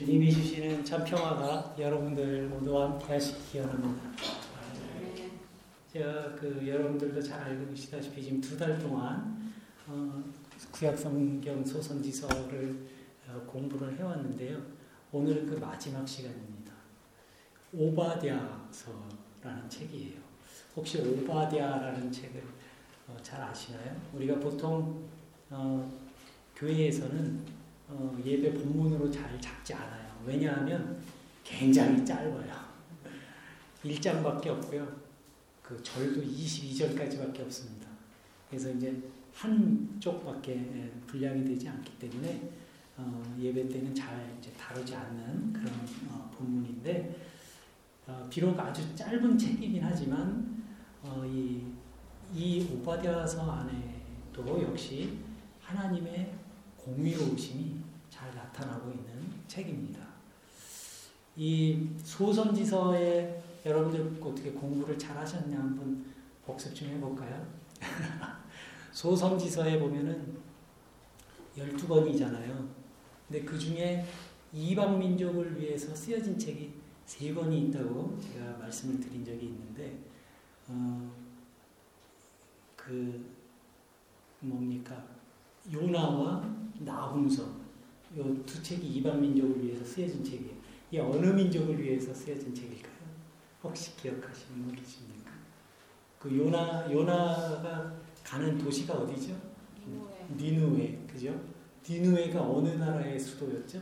주님이 주시는 참 평화가 여러분들 모두와 함께 하시기 원합니다. 제가 그 여러분들도 잘 알고 계시다시피 지금 두 달 동안 어, 구약성경 소선지서를 어, 공부를 해왔는데요. 오늘은 그 마지막 시간입니다. 오바댜서라는 책이에요. 혹시 오바댜라는 책을 어, 잘 아시나요? 우리가 보통 어, 교회에서는 어, 예배 본문으로 잘 잡지 않아요. 왜냐하면 굉장히 짧아요. 1장밖에 없고요. 그 절도 22절까지밖에 없습니다. 그래서 이제 한쪽밖에 예, 분량이 되지 않기 때문에 어, 예배 때는 잘 이제 다루지 않는 그런 어, 본문인데 어, 비록 아주 짧은 책이긴 하지만 어, 이, 이 오바댜서 안에도 역시 하나님의 공의로우심이 잘 나타나고 있는 책입니다. 이 소선지서에 여러분들 어떻게 공부를 잘 하셨냐 한번 복습 좀 해볼까요? 소선지서에 보면은 12권이잖아요. 근데 그 중에 이방 민족을 위해서 쓰여진 책이 세 권이 있다고 제가 말씀을 드린 적이 있는데, 어, 그, 뭡니까? 요나와 나훔서 요두 책이 이방 민족을 위해서 쓰여진 책이에요. 이 어느 민족을 위해서 쓰여진 책일까요? 혹시 기억하시는 분 계십니까? 그 요나 요나가 가는 도시가 어디죠? 니누에 그죠? 니누에가 어느 나라의 수도였죠?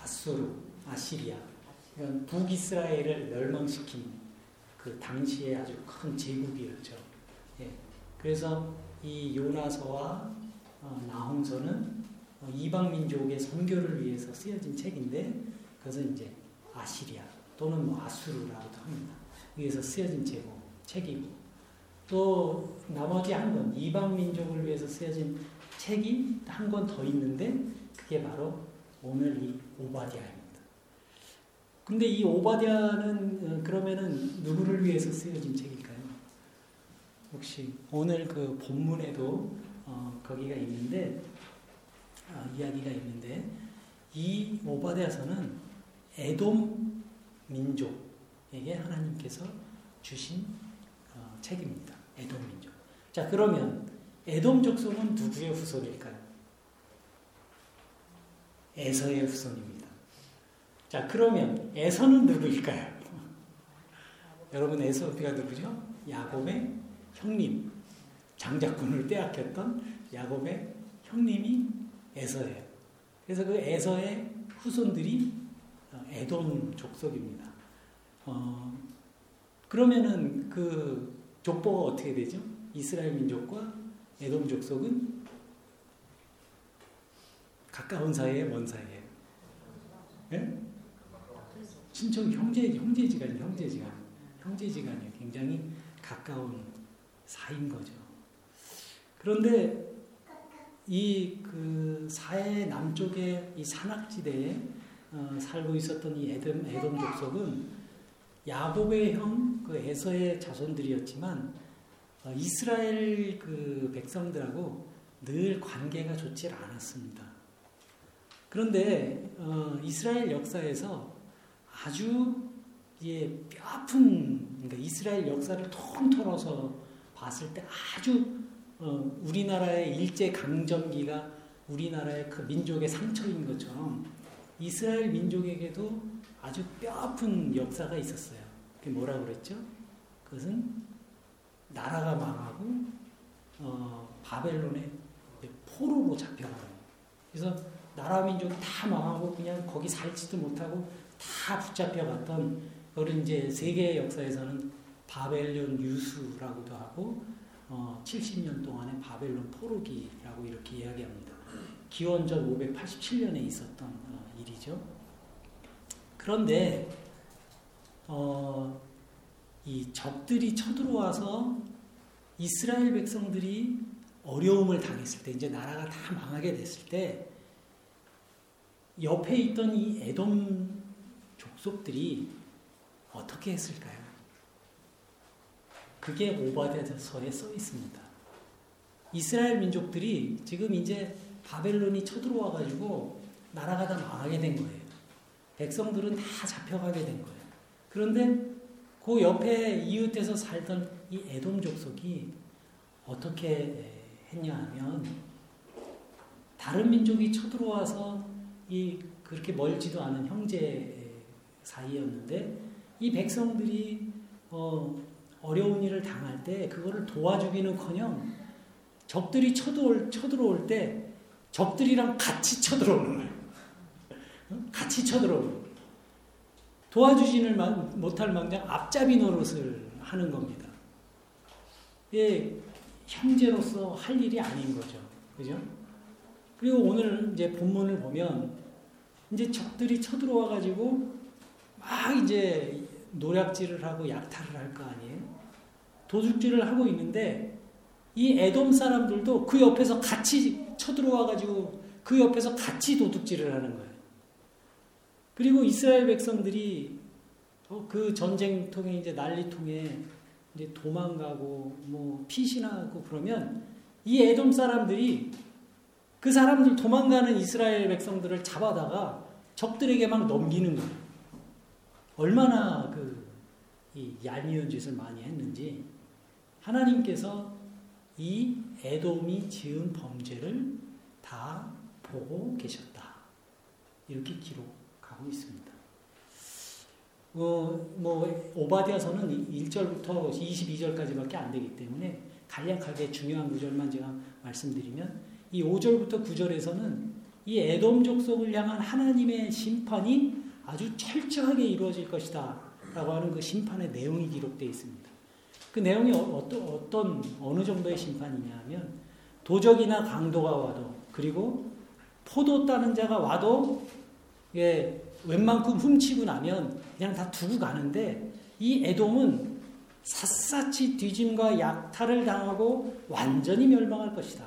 아수르, 아시리아. 그러니까 북이스라엘을 멸망시킨 그 당시에 아주 큰 제국이었죠. 예. 그래서 이 요나서와 어, 나홍서는 어, 이방 민족의 선교를 위해서 쓰여진 책인데 그것은 이제 아시리아 또는 뭐 아수르라고도 합니다. 위해서 쓰여진 책고 책이고 또 나머지 한 권 이방 민족을 위해서 쓰여진 책이 한 권 더 있는데 그게 바로 오늘 이 오바디아입니다. 근데 이 오바디아는 어, 그러면은 누구를 위해서 쓰여진 책일까요? 혹시 오늘 그 본문에도 어, 거기가 있는데 어, 이야기가 있는데 이 오바데아서는 에돔 민족에게 하나님께서 주신 어, 책입니다. 에돔 민족. 자 그러면 에돔 족속은 누구의 후손일까요? 에서의 후손입니다. 자 그러면 에서는 누구일까요? 여러분 에서가 누구죠? 야곱의 형님, 장자권을 빼앗겼던 야곱의 형님이 에서예요. 그래서 그 에서의 후손들이 어, 에돔 족속입니다. 어, 그러면은 그 족보가 어떻게 되죠? 이스라엘 민족과 에돔 족속은 가까운 사이에 먼 사이에 예? 친척 형제 형제지간 형제지간 형제지간이 굉장히 가까운 사이인 거죠. 그런데 이 그 사해 남쪽의 이 산악지대에 어, 살고 있었던 이 에돔, 에돔 족속은 야곱의 형 그 에서의 자손들이었지만 어, 이스라엘 그 백성들하고 늘 관계가 좋지 않았습니다. 그런데 어, 이스라엘 역사에서 아주 예, 뼈아픈 그러니까 이스라엘 역사를 통틀어서 봤을 때 아주 어, 우리나라의 일제 강점기가 우리나라의 그 민족의 상처인 것처럼 이스라엘 민족에게도 아주 뼈아픈 역사가 있었어요. 그게 뭐라 그랬죠? 그것은 나라가 망하고 어, 바벨론의 포로로 잡혀가는 그래서 나라 민족이 다 망하고 그냥 거기 살지도 못하고 다 붙잡혀갔던 그걸 이제 세계 역사에서는 바벨론 유수라고도 하고 어, 70년 동안의 바벨론 포로기라고 이렇게 이야기합니다. 기원전 587년에 있었던 어, 일이죠. 그런데 어, 이 적들이 쳐들어와서 이스라엘 백성들이 어려움을 당했을 때 이제 나라가 다 망하게 됐을 때 옆에 있던 이 에돔 족속들이 어떻게 했을까요? 그게 오바데서에 써 있습니다. 이스라엘 민족들이 지금 이제 바벨론이 쳐들어와 가지고 나라가 다 망하게 된 거예요. 백성들은 다 잡혀가게 된 거예요. 그런데 그 옆에 이웃에서 살던 이 에돔 족속이 어떻게 했냐 하면 다른 민족이 쳐들어와서 이 그렇게 멀지도 않은 형제 사이였는데 이 백성들이 어, 어려운 일을 당할 때 그거를 도와주기는커녕 적들이 쳐들어올, 쳐들어올 때 적들이랑 같이 쳐들어오는 거예요. 같이 쳐들어오는. 도와주지는 못할 망정 앞잡이 노릇을 하는 겁니다. 예, 형제로서 할 일이 아닌 거죠. 그죠? 그리고 오늘 이제 본문을 보면 이제 적들이 쳐들어와 가지고 막 이제 노략질을 하고 약탈을 할 거 아니에요. 도둑질을 하고 있는데 이 에돔 사람들도 그 옆에서 같이 쳐들어와 가지고 그 옆에서 같이 도둑질을 하는 거예요. 그리고 이스라엘 백성들이 어, 그 전쟁통에 이제 난리통에 이제 도망가고 뭐 피신하고 그러면 이 에돔 사람들이 그 사람들 도망가는 이스라엘 백성들을 잡아다가 적들에게 막 넘기는 거예요. 얼마나 그 이 얄미운 짓을 많이 했는지 하나님께서 이 에돔이 지은 범죄를 다 보고 계셨다. 이렇게 기록하고 있습니다. 어, 뭐 오바디아서는 1절부터 22절까지밖에 안 되기 때문에 간략하게 중요한 구절만 제가 말씀드리면 이 5절부터 9절에서는 이 에돔 족속을 향한 하나님의 심판이 아주 철저하게 이루어질 것이다 라고 하는 그 심판의 내용이 기록되어 있습니다. 그 내용이 어, 어떤, 어떤 어느 정도의 심판이냐 하면 도적이나 강도가 와도 그리고 포도 따는 자가 와도 예, 웬만큼 훔치고 나면 그냥 다 두고 가는데 이 에돔은 샅샅이 뒤짐과 약탈을 당하고 완전히 멸망할 것이다.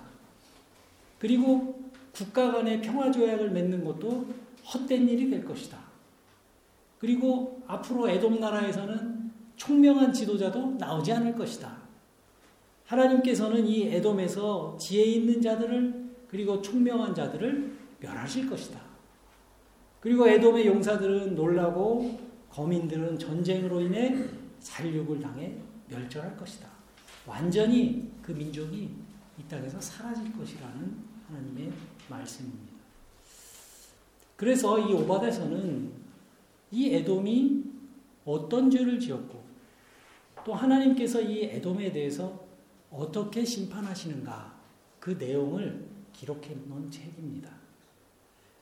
그리고 국가 간의 평화 조약을 맺는 것도 헛된 일이 될 것이다. 그리고 앞으로 에돔 나라에서는 총명한 지도자도 나오지 않을 것이다. 하나님께서는 이 에돔에서 지혜 있는 자들을 그리고 총명한 자들을 멸하실 것이다. 그리고 에돔의 용사들은 놀라고 거민들은 전쟁으로 인해 살육을 당해 멸절할 것이다. 완전히 그 민족이 이 땅에서 사라질 것이라는 하나님의 말씀입니다. 그래서 이 오바다에서는 이 에돔이 어떤 죄를 지었고 또 하나님께서 이 에돔에 대해서 어떻게 심판하시는가 그 내용을 기록해 놓은 책입니다.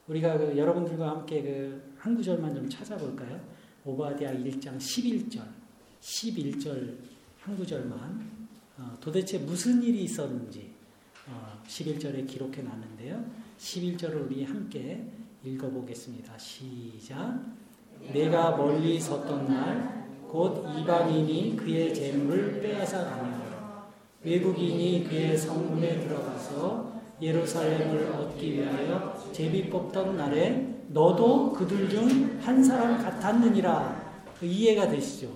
우리가 그 여러분들과 함께 그 한 구절만 좀 찾아볼까요? 오바디아 1장 11절, 11절 한 구절만 어, 도대체 무슨 일이 있었는지 어, 11절에 기록해 놨는데요. 11절을 우리 함께 읽어보겠습니다. 시작. 내가 멀리 섰던 날 곧 이방인이 그의 재물을 빼앗아 가며 외국인이 그의 성문에 들어가서 예루살렘을 얻기 위하여 제비 뽑던 날에 너도 그들 중 한 사람 같았느니라 그 이해가 되시죠?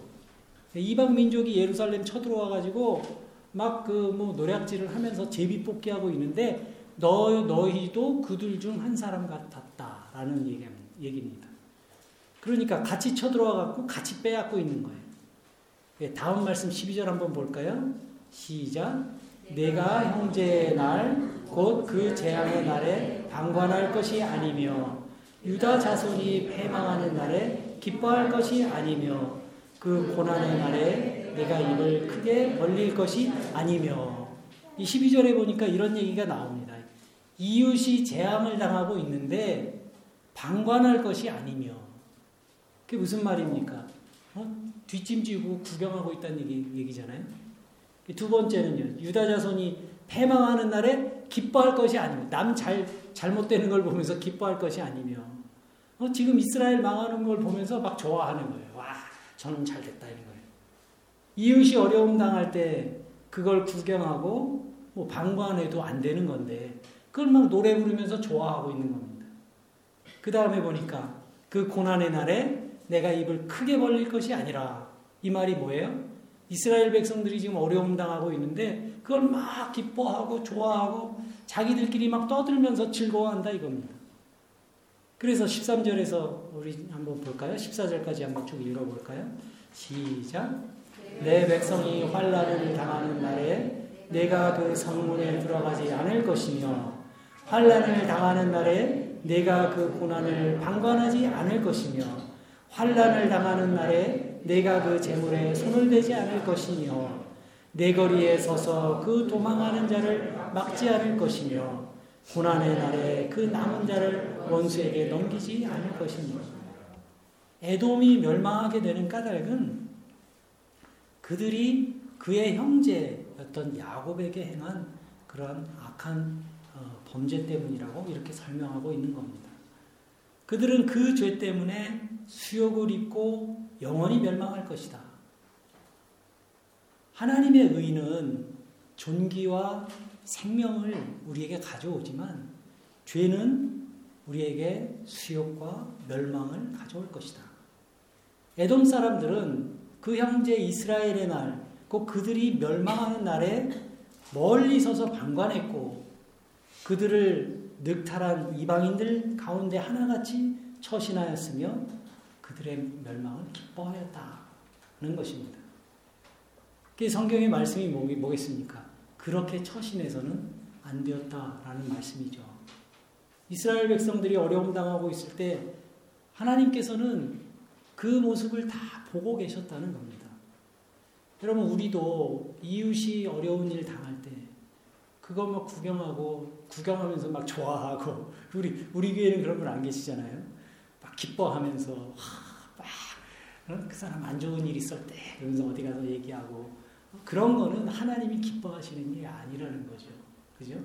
이방 민족이 예루살렘 쳐들어와 가지고 막 그 뭐 노략질을 하면서 제비 뽑기 하고 있는데 너 너희도 그들 중 한 사람 같았다라는 얘기입니다. 그러니까 같이 쳐들어와 갖고 같이 빼앗고 있는 거예요. 예, 다음 말씀 12절 한번 볼까요? 시작. 내가 형제의 날 곧 그 재앙의 날에 방관할 것이 아니며 유다 자손이 패망하는 날에 기뻐할 것이 아니며 그 고난의 날에 내가 입을 크게 벌릴 것이 아니며 이 12절에 보니까 이런 얘기가 나옵니다. 이웃이 재앙을 당하고 있는데 방관할 것이 아니며 그게 무슨 말입니까? 어? 뒷짐지고 구경하고 있다는 얘기, 얘기잖아요. 두 번째는요. 유다 자손이 패망하는 날에 기뻐할 것이 아니며 남 잘 잘못되는 걸 보면서 기뻐할 것이 아니며 어, 지금 이스라엘 망하는 걸 보면서 막 좋아하는 거예요. 와, 저는 잘 됐다 이런 거예요. 이웃이 어려움 당할 때 그걸 구경하고 뭐 방관해도 안 되는 건데 그걸 막 노래 부르면서 좋아하고 있는 겁니다. 그 다음에 보니까 그 고난의 날에 내가 입을 크게 벌릴 것이 아니라 이 말이 뭐예요? 이스라엘 백성들이 지금 어려움 당하고 있는데 그걸 막 기뻐하고 좋아하고 자기들끼리 막 떠들면서 즐거워한다 이겁니다. 그래서 13절에서 우리 한번 볼까요? 14절까지 한번 쭉 읽어볼까요? 시작. 내 백성이 환란을 당하는 날에 내가 그 성문에 들어가지 않을 것이며 환란을 당하는 날에 내가 그 고난을 방관하지 않을 것이며 환란을 당하는 날에 내가 그 재물에 손을 대지 않을 것이며 내 거리에 서서 그 도망하는 자를 막지 않을 것이며 고난의 날에 그 남은 자를 원수에게 넘기지 않을 것이며 에돔이 멸망하게 되는 까닭은 그들이 그의 형제였던 야곱에게 행한 그러한 악한 어, 범죄 때문이라고 이렇게 설명하고 있는 겁니다. 그들은 그 죄 때문에 수욕을 입고 영원히 멸망할 것이다. 하나님의 의는 존귀와 생명을 우리에게 가져오지만 죄는 우리에게 수욕과 멸망을 가져올 것이다. 에돔 사람들은 그 형제 이스라엘의 날, 꼭 그들이 멸망하는 날에 멀리 서서 방관했고 그들을 늑탈한 이방인들 가운데 하나같이 처신하였으며 그들의 멸망을 기뻐하였다는 것입니다. 성경의 말씀이 뭐겠습니까? 그렇게 처신해서는 안 되었다라는 말씀이죠. 이스라엘 백성들이 어려움 당하고 있을 때 하나님께서는 그 모습을 다 보고 계셨다는 겁니다. 여러분 우리도 이웃이 어려운 일 당할 때 그거 막 구경하고 구경하면서 막 좋아하고 우리 우리 교회는 그런 분 안 계시잖아요. 막 기뻐하면서 막 그 사람 안 좋은 일 있을 때 그러면서 어디 가서 얘기하고 그런 거는 하나님이 기뻐하시는 일이 아니라는 거죠. 그죠?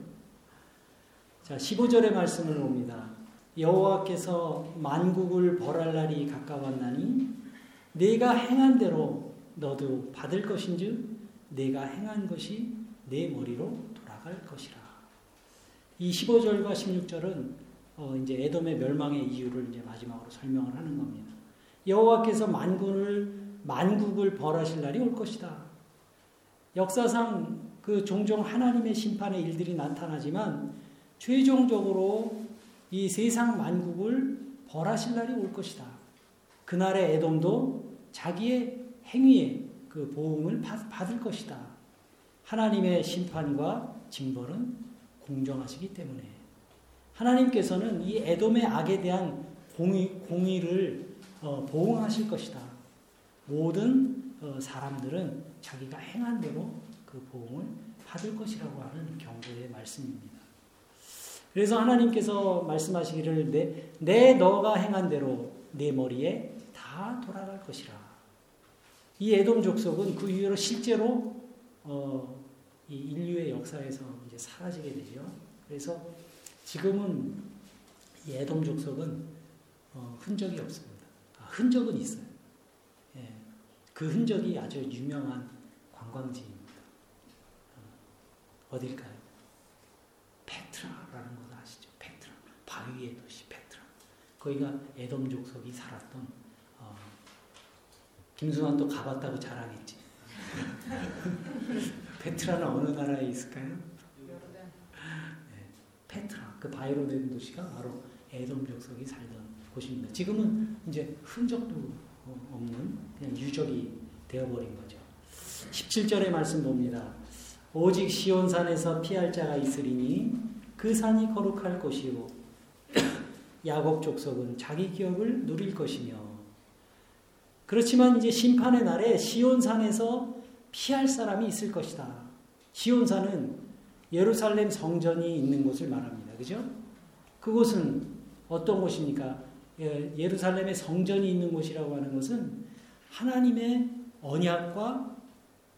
자, 15절의 말씀을 봅니다. 여호와께서 만국을 벌할 날이 가까웠나니 내가 행한 대로 너도 받을 것인즉 내가 행한 것이 내 머리로 돌아갈 것이라. 이 15절과 16절은 어 이제 에돔의 멸망의 이유를 이제 마지막으로 설명을 하는 겁니다. 여호와께서 만군을 만국을 벌하실 날이 올 것이다. 역사상 그 종종 하나님의 심판의 일들이 나타나지만 최종적으로 이 세상 만국을 벌하실 날이 올 것이다. 그날의 에돔도 자기의 행위에 그 보응을 받을 것이다. 하나님의 심판과 징벌은 공정하시기 때문에 하나님께서는 이 에돔의 악에 대한 공의, 공의를 어, 보응하실 것이다. 모든 어, 사람들은 자기가 행한 대로 그 보응을 받을 것이라고 하는 경고의 말씀입니다. 그래서 하나님께서 말씀하시기를 내, 내 너가 행한 대로 내 머리에 다 돌아갈 것이라. 이 에돔 족속은 그 이후로 실제로 어, 이 인류의 역사에서 이제 사라지게 되죠. 그래서 지금은 이 에돔 족속은 어, 흔적이 없습니다. 아, 흔적은 있어요. 예, 그 흔적이 아주 유명한 관광지입니다. 어, 어딜까요? 페트라라는 곳 아시죠? 페트라. 바위의 도시 페트라. 거기가 에돔 족속이 살았던 어, 김수환 또 가봤다고 자랑했지. 페트라는 어느 나라에 있을까요? 네, 페트라. 그 바위로 된 도시가 바로 에돔 족속이 살던 곳입니다. 지금은 이제 흔적도 없는 그냥 유적이 되어버린 거죠. 17절의 말씀 봅니다. 오직 시온산에서 피할 자가 있으리니 그 산이 거룩할 것이요 야곱 족속은 자기 기업을 누릴 것이며 그렇지만 이제 심판의 날에 시온산에서 피할 사람이 있을 것이다. 시온산은 예루살렘 성전이 있는 곳을 말합니다. 그죠? 그곳은 어떤 곳입니까? 예, 예루살렘의 성전이 있는 곳이라고 하는 것은 하나님의 언약과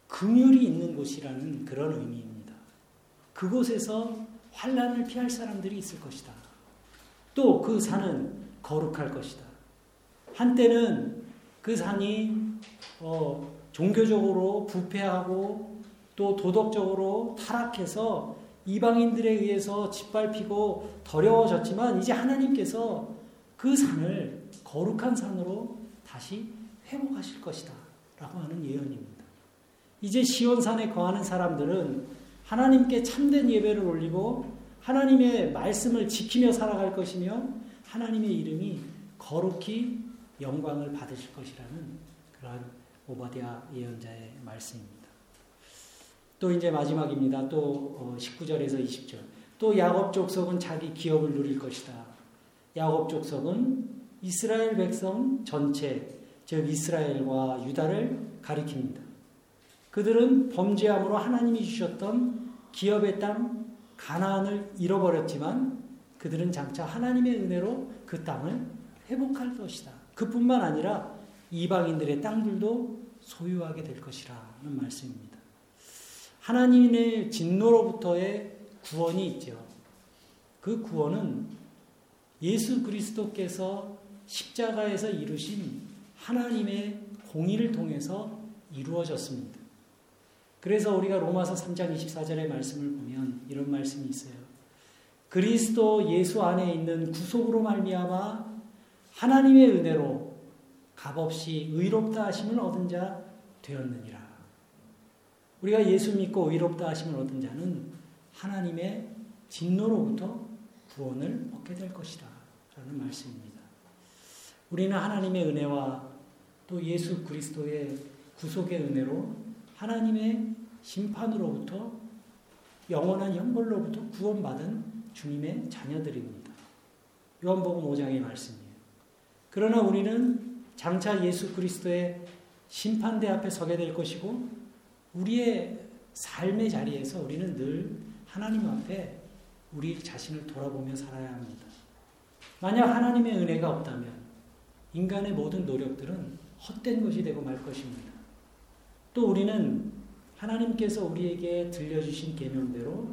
긍휼이 있는 곳이라는 그런 의미입니다. 그곳에서 환란을 피할 사람들이 있을 것이다. 또 그 산은 거룩할 것이다. 한때는 그 산이 어, 종교적으로 부패하고 또 도덕적으로 타락해서 이방인들에 의해서 짓밟히고 더러워졌지만 이제 하나님께서 그 산을 거룩한 산으로 다시 회복하실 것이다. 라고 하는 예언입니다. 이제 시온산에 거하는 사람들은 하나님께 참된 예배를 올리고 하나님의 말씀을 지키며 살아갈 것이며 하나님의 이름이 거룩히 영광을 받으실 것이라는 그러한 오바디아 예언자의 말씀입니다. 또 이제 마지막입니다. 또 19절에서 어, 20절. 또 야곱 족속은 자기 기업을 누릴 것이다. 야곱 족속은 이스라엘 백성 전체, 즉 이스라엘과 유다를 가리킵니다. 그들은 범죄함으로 하나님이 주셨던 기업의 땅 가나안을 잃어버렸지만 그들은 장차 하나님의 은혜로 그 땅을 회복할 것이다. 그뿐만 아니라 이방인들의 땅들도 소유하게 될 것이라는 말씀입니다. 하나님의 진노로부터의 구원이 있죠. 그 구원은 예수 그리스도께서 십자가에서 이루신 하나님의 공의를 통해서 이루어졌습니다. 그래서 우리가 로마서 3장 24절의 말씀을 보면 이런 말씀이 있어요. 그리스도 예수 안에 있는 구속으로 말미암아 하나님의 은혜로 값없이 의롭다 하심을 얻은 자 되었느니라. 우리가 예수 믿고 의롭다 하심을 얻은 자는 하나님의 진노로부터 구원을 얻게 될 것이다. 라는 말씀입니다. 우리는 하나님의 은혜와 또 예수 그리스도의 구속의 은혜로 하나님의 심판으로부터 영원한 형벌로부터 구원받은 주님의 자녀들입니다. 요한복음 5장의 말씀이에요. 그러나 우리는 장차 예수 그리스도의 심판대 앞에 서게 될 것이고 우리의 삶의 자리에서 우리는 늘 하나님 앞에 우리 자신을 돌아보며 살아야 합니다. 만약 하나님의 은혜가 없다면 인간의 모든 노력들은 헛된 것이 되고 말 것입니다. 또 우리는 하나님께서 우리에게 들려주신 계명대로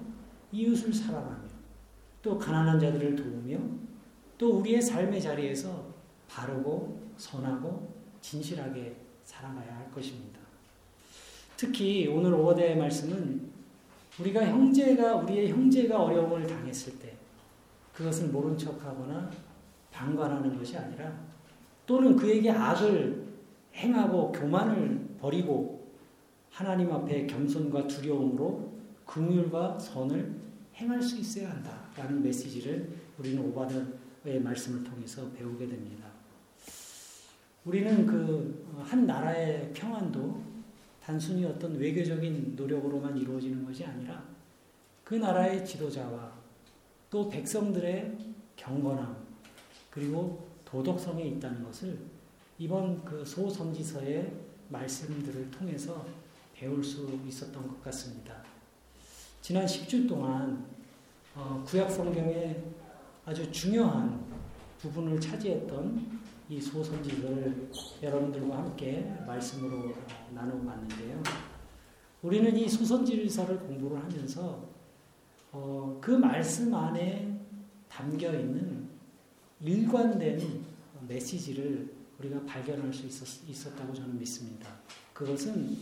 이웃을 사랑하며 또 가난한 자들을 도우며 또 우리의 삶의 자리에서 바르고 선하고 진실하게 살아가야 할 것입니다. 특히 오늘 오대의 말씀은 우리가 형제가 우리의 형제가 어려움을 당했을 때 그것을 모른 척하거나 방관하는 것이 아니라 또는 그에게 악을 행하고 교만을 버리고 하나님 앞에 겸손과 두려움으로 긍휼과 선을 행할 수 있어야 한다라는 메시지를 우리는 오바드의 말씀을 통해서 배우게 됩니다. 우리는 그 한 나라의 평안도 단순히 어떤 외교적인 노력으로만 이루어지는 것이 아니라 그 나라의 지도자와 또 백성들의 경건함 그리고 도덕성에 있다는 것을 이번 그 소선지서의 말씀들을 통해서 배울 수 있었던 것 같습니다. 지난 10주 동안 어, 구약 성경의 아주 중요한 부분을 차지했던 이 소선지서를 여러분들과 함께 말씀으로 나눠봤는데요. 우리는 이 소선지서를 공부를 하면서 어, 그 말씀 안에 담겨 있는 일관된 메시지를 우리가 발견할 수 있었, 있었 다고 저는 믿습니다. 그것은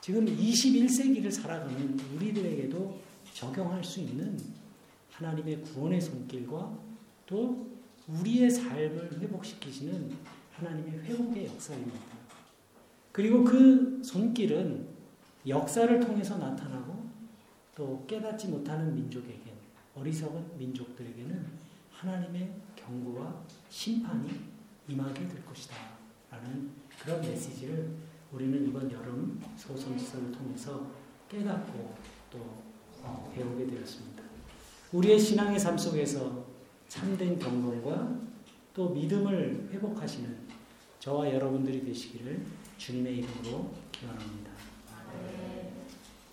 지금 21세기를 살아가는 우리들에게도 적용할 수 있는 하나님의 구원의 손길과 또 우리의 삶을 회복시키시는 하나님의 회복의 역사입니다. 그리고 그 손길은 역사를 통해서 나타나고 또 깨닫지 못하는 민족에게 어리석은 민족들에게는 하나님의 경고와 심판이 임하게 될 것이다. 라는 그런 메시지를 우리는 이번 여름 소선지서를 통해서 깨닫고 또 어, 배우게 되었습니다. 우리의 신앙의 삶 속에서 참된 경건과 또 믿음을 회복하시는 저와 여러분들이 되시기를 주님의 이름으로 기원합니다.